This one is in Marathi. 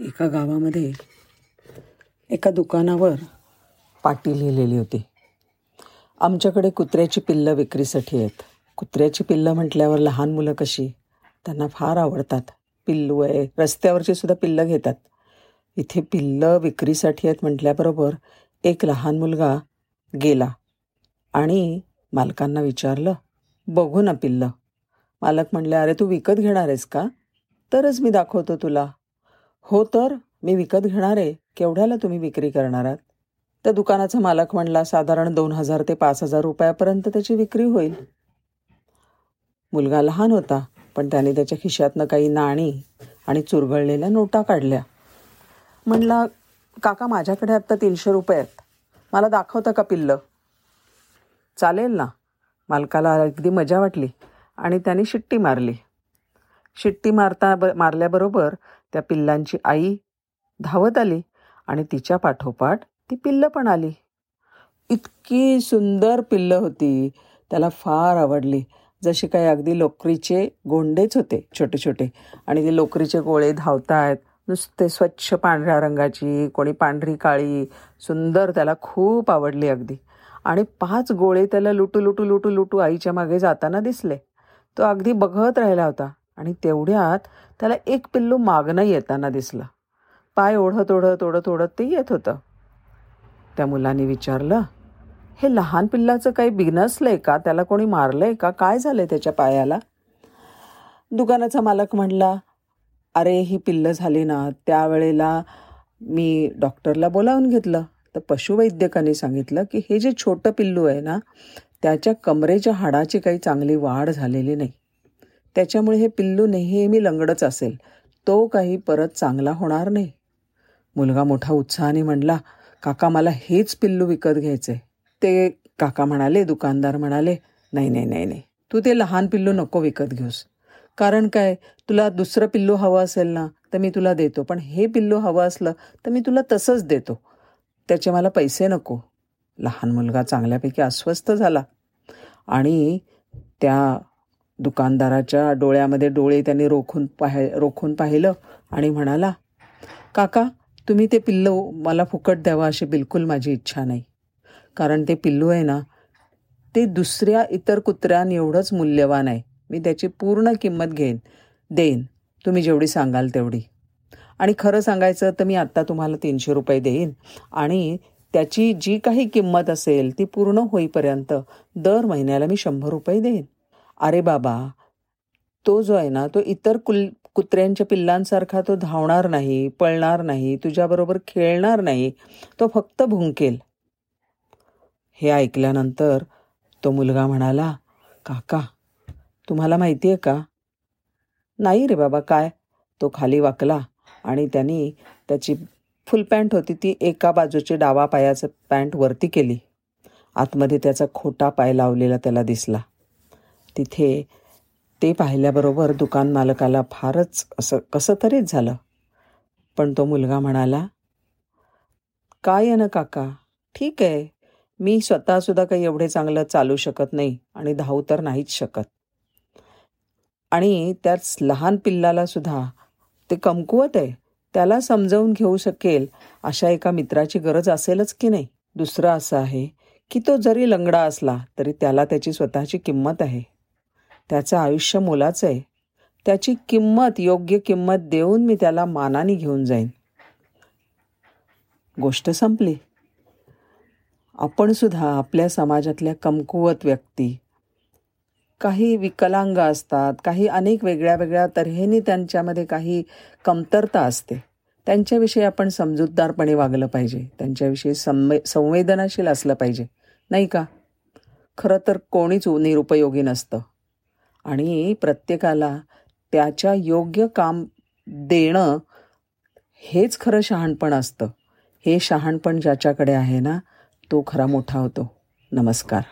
एका गावामध्ये एका दुकानावर पाटी लिहिलेली होती. आमच्याकडे कुत्र्याची पिल्लं विक्रीसाठी आहेत. कुत्र्याची पिल्लं म्हटल्यावर लहान मुलं कशी? त्यांना फार आवडतात. पिल्लू आहे. रस्त्यावरची सुद्धा पिल्लं घेतात. इथे पिल्लं विक्रीसाठी आहेत म्हटल्याबरोबर एक लहान मुलगा गेला आणि मालकांना विचारलं बघू ना पिल्लं. मालक म्हणले अरे तू विकत घेणार आहेस का? तरच मी दाखवतो तुला. हो तर मी विकत घेणार आहे. केवढ्याला तुम्ही विक्री करणार आहात? त्या दुकानाचा मालक म्हणला साधारण दोन हजार ते पाच हजार रुपयापर्यंत त्याची विक्री होईल. मुलगा लहान होता पण त्याने त्याच्या खिशातनं काही नाणी आणि चुरगळलेल्या नोटा काढल्या. म्हणला काका माझ्याकडे आत्ता तीनशे रुपये आहेत. मला दाखवता का पिल्लं? चालेल ना. मालकाला अगदी मजा वाटली आणि त्याने शिट्टी मारली. शिट्टी मारता ब मारल्याबरोबर त्या पिल्लांची आई धावत आली आणि तिच्या पाठोपाठ ती पिल्लं पण आली. इतकी सुंदर पिल्लं होती. त्याला फार आवडली. जशी काही अगदी लोकरीचे गोंडेच होते छोटे छोटे आणि ते लोकरीचे गोळे धावतायत नुसते स्वच्छ पांढऱ्या रंगाची कोणी पांढरी काळी सुंदर त्याला खूप आवडली अगदी. आणि पाच गोळे त्याला लुटू लुटू लुटू लुटू आईच्या मागे जाताना दिसले. तो अगदी बघत राहिला होता. आणि तेवढ्यात त्याला एक पिल्लू मागणं येताना दिसलं. पाय ओढत ओढत ओढत ओढत ते येत होतं. त्या मुलाने विचारलं हे लहान पिल्लाचं काही बिनसलंय का? त्याला कोणी मारलं आहे का? काय झालं आहे त्याच्या पायाला? दुकानाचा मालक म्हणला अरे ही पिल्लं झाली ना त्यावेळेला मी डॉक्टरला बोलावून घेतलं. तर पशुवैद्यकाने सांगितलं की हे जे छोटं पिल्लू आहे ना त्याच्या कमरेच्या हाडाची काही चांगली वाढ झालेली नाही. त्याच्यामुळे हे पिल्लू नेहमी लंगडच असेल. तो काही परत चांगला होणार नाही. मुलगा मोठा उत्साहाने म्हणला काका मला हेच पिल्लू विकत घ्यायचे ते काका म्हणाले दुकानदार म्हणाले नाही नाही नाही नाही. तू ते लहान पिल्लू नको विकत घेऊस. कारण काय? तुला दुसरं पिल्लू हवं असेल ना तर मी तुला देतो. पण हे पिल्लू हवं असलं तर मी तुला तसंच देतो. त्याचे मला पैसे नको. लहान मुलगा चांगल्यापैकी अस्वस्थ झाला. आणि त्या दुकानदाराच्या डोळ्यामध्ये डोळे त्यांनी रोखून पाहि रोखून पाहिलं आणि म्हणाला काका तुम्ही ते पिल्लू मला फुकट द्यावा अशी बिलकुल माझी इच्छा नाही. कारण ते पिल्लू आहे ना ते दुसऱ्या इतर कुत्र्यां एवढंच मूल्यवान आहे. मी त्याची पूर्ण किंमत घेईन देईन. तुम्ही जेवढी सांगाल तेवढी. आणि खरं सांगायचं तर मी आत्ता तुम्हाला तीनशे रुपये देईन. आणि त्याची जी काही किंमत असेल ती पूर्ण होईपर्यंत दर महिन्याला मी शंभर रुपये देईन. अरे बाबा तो जो आहे ना तो इतर कुल कुत्र्यांच्या पिल्लांसारखा तो धावणार नाही पळणार नाही तुझ्याबरोबर खेळणार नाही तो फक्त भुंकेल. हे ऐकल्यानंतर तो मुलगा म्हणाला काका तुम्हाला माहिती आहे का? नाही रे बाबा काय? तो खाली वाकला आणि त्यांनी त्याची फुल पॅन्ट होती ती एका बाजूची डावा पायाचं पॅन्ट वरती केली. आतमध्ये त्याचा खोटा पाय लावलेला त्याला दिसला. तिथे ते पाहिल्याबरोबर दुकान मालकाला फारच असं कसं तरीच झालं. पण तो मुलगा म्हणाला काय आहे ना काका? ठीक आहे. मी स्वतःसुद्धा काही एवढे चांगलं चालू शकत नाही आणि धावू तर नाहीच शकत. आणि त्याच लहान पिल्लाला सुद्धा. ते कमकुवत आहे. त्याला समजावून घेऊ शकेल अशा एका मित्राची गरज असेलच की नाही? दुसरं असं आहे की तो जरी लंगडा असला तरी त्याला त्याची स्वतःची किंमत आहे. त्याचं आयुष्य मोलाचं आहे. त्याची किंमत योग्य किंमत देऊन मी त्याला मानाने घेऊन जाईन. गोष्ट संपली. आपण सुद्धा आपल्या समाजातल्या कमकुवत व्यक्ती काही विकलांग असतात काही अनेक वेगळ्या वेगळ्या तऱ्हेने त्यांच्यामध्ये काही कमतरता असते. त्यांच्याविषयी आपण समजूतदारपणे वागलं पाहिजे. त्यांच्याविषयी संवे संवेदनाशील असलं पाहिजे. नाही का? खरं तर कोणीच निरुपयोगी नसतं. आणि प्रत्येकाला त्याच्या योग्य काम देणं हेच खरं शहाणपण असतं. हे शहाणपण ज्याच्याकडे आहे ना तो खरा मोठा होतो. नमस्कार.